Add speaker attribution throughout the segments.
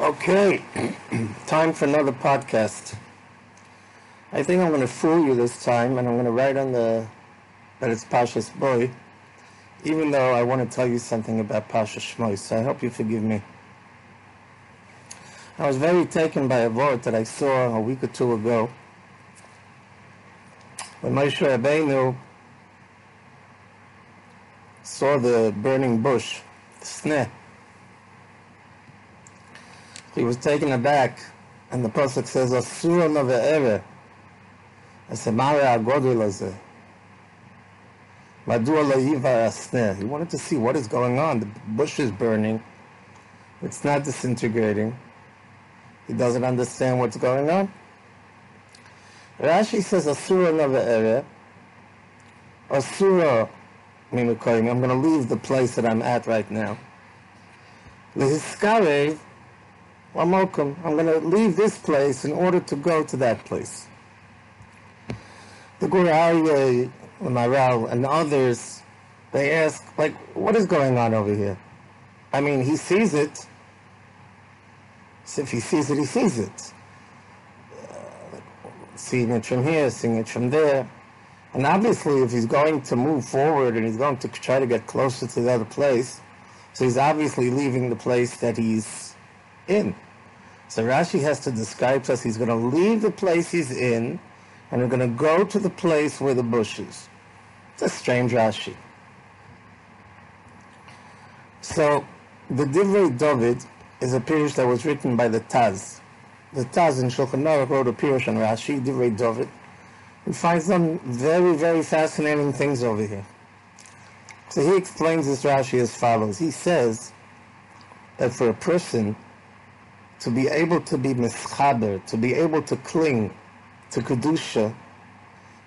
Speaker 1: Okay, time for another podcast. I think I'm going to fool you this time, and I'm going to write on the that it's Parshas Bo, even though I want to tell you something about Pasha Shmoy. So I hope you forgive me. I was very taken by a word that I saw a week or two ago when Moshe Rabbeinu saw the burning bush, the. He was taken aback, and the Pasuk says, Asura Nave'ere, Esemare Agodil Azeh. Madua La'iva Asneh. He wanted to see what is going on. The bush is burning. It's not disintegrating. He doesn't understand what's going on. Rashi says, Asura Nave'ere. Asura, I'm going to leave the place that I'm at right now. Lehiskarev, Lamokum, I'm going to leave this place in order to go to that place. The Gur Aryeh, Maharal, and others, they ask, like, what is going on over here? I mean, he sees it. So if he sees it, he sees it. Uh, seeing it from here, seeing it from there. And obviously, if he's going to move forward and he's going to try to get closer to the other place, so he's obviously leaving the place that he's in. So Rashi has to describe to us he's going to leave the place he's in and we're going to go to the place where the bush is. It's a strange Rashi. So the Divrei David is a pirush that was written by the Taz. The Taz in Shulchan Aruch wrote a pirush on Rashi, Divrei David. We find some very, very fascinating things over here. So he explains this Rashi as follows. He says that for a person to be able to be mischaber, to be able to cling to Kedusha,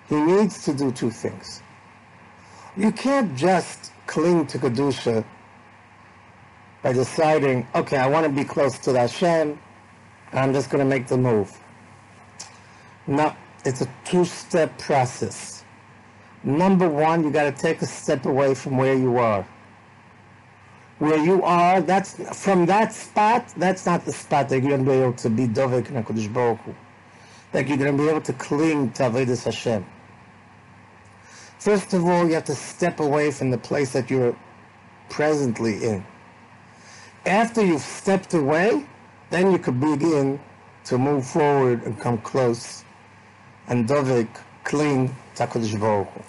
Speaker 1: he needs to do two things. You can't just cling to Kedusha by deciding, okay, I want to be close to Hashem, and I'm just going to make the move. No, it's a two-step process. Number one, you got to take a step away from where you are where you are, that's from that spot, that's not the spot that you're going to be able to be Dovek and HaKadosh Baruch Hu. That you're going to be able to cling to Avedis Hashem. First of all, you have to step away from the place that you're presently in. After you've stepped away, then you could begin to move forward and come close and Dovek cling to HaKadosh Baruch Hu.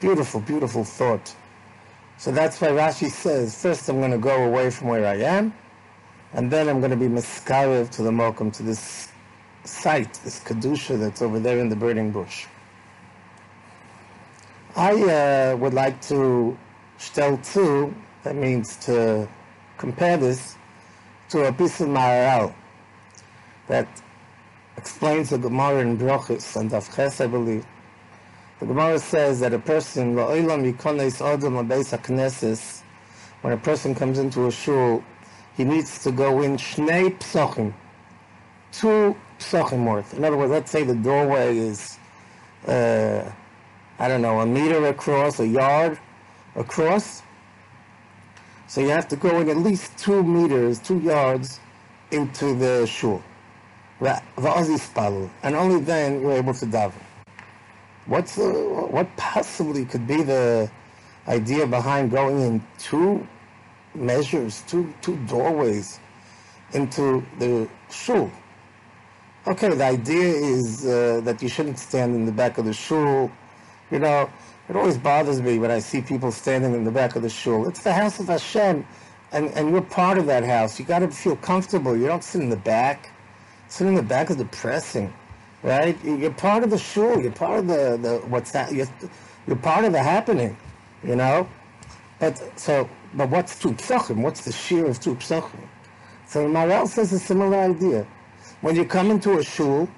Speaker 1: Beautiful, beautiful thought. So that's why Rashi says, first I'm going to go away from where I am, and then I'm going to be miskarev to the Mokum, to this site, this Kedusha that's over there in the burning bush. I uh, would like to stel too, that means to compare this to a piece of Maharal that explains the Gemara in Brochus and Avches, I believe, the Gemara says that a person, when a person comes into a shul, he needs to go in shnei psochim, two psochim worth. In other words, let's say the doorway is, uh, I don't know, a meter across, a yard across. So you have to go in at least two meters, two yards into the shul. And only then you're able to daven. What's the, what possibly could be the idea behind going in two measures, two two doorways into the shul? Okay, the idea is uh, that you shouldn't stand in the back of the shul. You know, it always bothers me when I see people standing in the back of the shul. It's the house of Hashem, and, and you're part of that house. You got to feel comfortable. You don't sit in the back. Sitting in the back is depressing right? You're part of the shul. You're part of the, the what's that? You're, you're part of the happening, you know. But so, but what's tu psachim? What's the shear of tu psachim? So Maharal says a similar idea. When you come into a shul,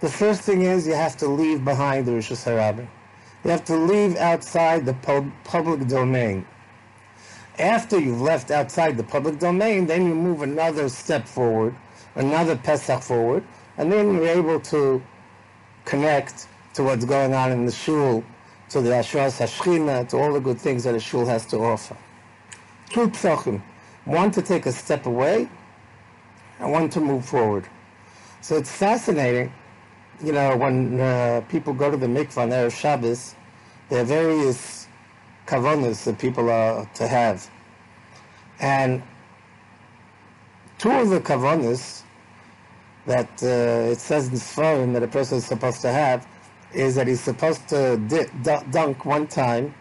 Speaker 1: the first thing is you have to leave behind the reshus harabim. You have to leave outside the pub- public domain. After you've left outside the public domain, then you move another step forward, another Pesach forward, and then you're able to connect to what's going on in the shul, to the Ashras Hashchina, to all the good things that a shul has to offer. Two psachim. One to take a step away, and one to move forward. So it's fascinating, you know, when uh, people go to the mikvah on Erev Shabbos, there are various kavanas that people are to have. And two of the kavanas that uh, it says in Sfarim that a person is supposed to have is that he's supposed to dunk one time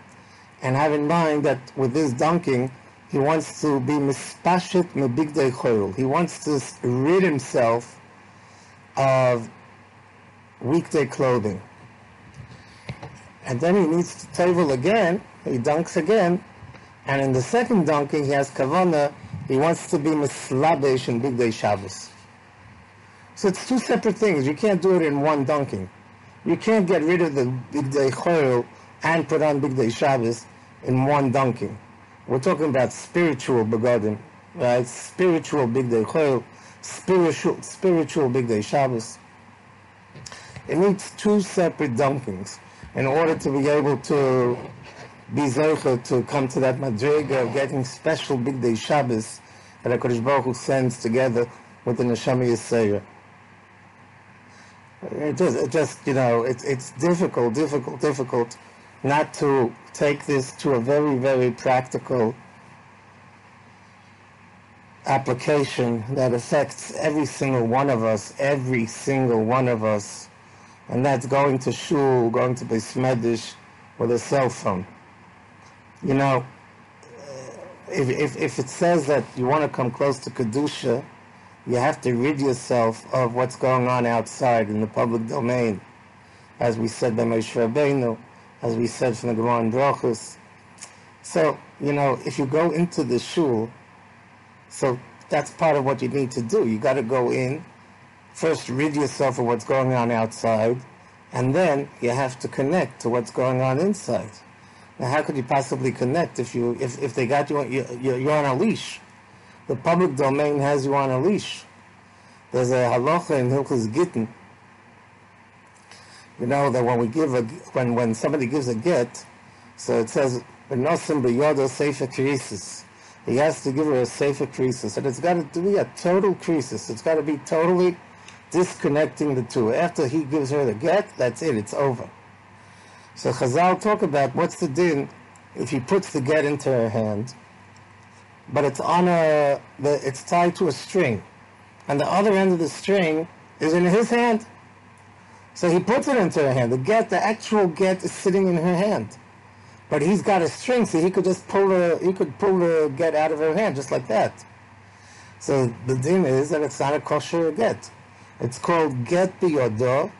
Speaker 1: and have in mind that with this dunking, he wants to be mispashit mebigdei choil. He wants to rid himself of weekday clothing. And then he needs to tavel again, he dunks again, and in the second dunking he has kavana, he wants to be mislabesh in bigdei Shabbos. So it's two separate things. You can't do it in one dunking. You can't get rid of the bigdei choil and put on bigdei Shabbos in one dunking. We're talking about spiritual begadim, right? Spiritual bigdei choil, spiritual spiritual bigdei Shabbos. It needs two separate dunkings in order to be able to be zeicha to come to that madriga of getting special bigdei Shabbos that HaKadosh Baruch Hu sends together with the Neshama Yisrael. It just, it just, you know, it, it's difficult, difficult, difficult not to take this to a very, very practical application that affects every single one of us, every single one of us, and that's going to shul, going to be smedish with a cell phone. You know, if, if, if it says that you want to come close to Kedusha, you have to rid yourself of what's going on outside in the public domain. As we said by Moshe Rabbeinu, as we said from the Gemara in. So, you know, if you go into the shul, so that's part of what you need to do. You got to go in, first rid yourself of what's going on outside, and then you have to connect to what's going on inside. Now, how could you possibly connect if you if, if they got you you're, you're on a leash? The public domain has you on a leash. There's a halacha in Hilchas Gittin. You know that when we give a when when somebody gives a get, so it says sefer. He has to give her a sefer krisis, and it's got to be a total krisis. It's got to be totally disconnecting the two. After he gives her the get, that's it. It's over. So Chazal talk about what's the din if he puts the get into her hand, but it's on a, the, it's tied to a string, and the other end of the string is in his hand. So he puts it into her hand. The get, the actual get, is sitting in her hand, but he's got a string, so he could just pull the, he could pull the get out of her hand just like that. So the din is that it's not a kosher get. It's called get biyodo,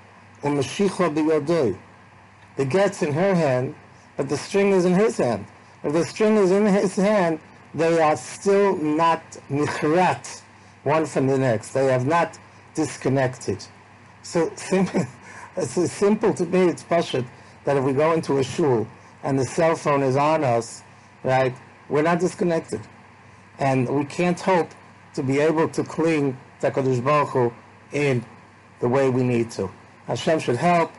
Speaker 1: or mashicha biyodoi the get's in her hand, but the string is in his hand. If the string is in his hand, they are still not nichrat, one from the next. They have not disconnected. So simple, it's simple to me, it's pashut, that if we go into a shul and the cell phone is on us, right, we're not disconnected. And we can't hope to be able to cling to Baruch Hu in the way we need to. Hashem should help.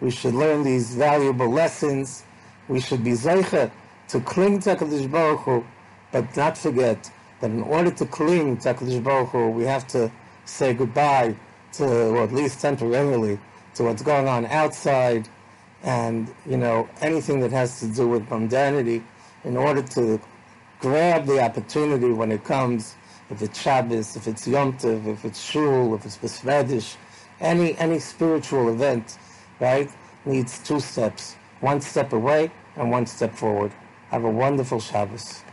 Speaker 1: We should learn these valuable lessons. We should be zeicha to cling to HaKadosh Baruch Hu, but not forget that in order to cling to HaKadosh Baruch Hu, we have to say goodbye to, or at least temporarily, to what's going on outside and, you know, anything that has to do with mundanity in order to grab the opportunity when it comes, if it's Shabbos, if it's Yom Tov, if it's Shul, if it's Besvedish, any, any spiritual event right, needs two steps. One step away and one step forward. Have a wonderful Shabbos.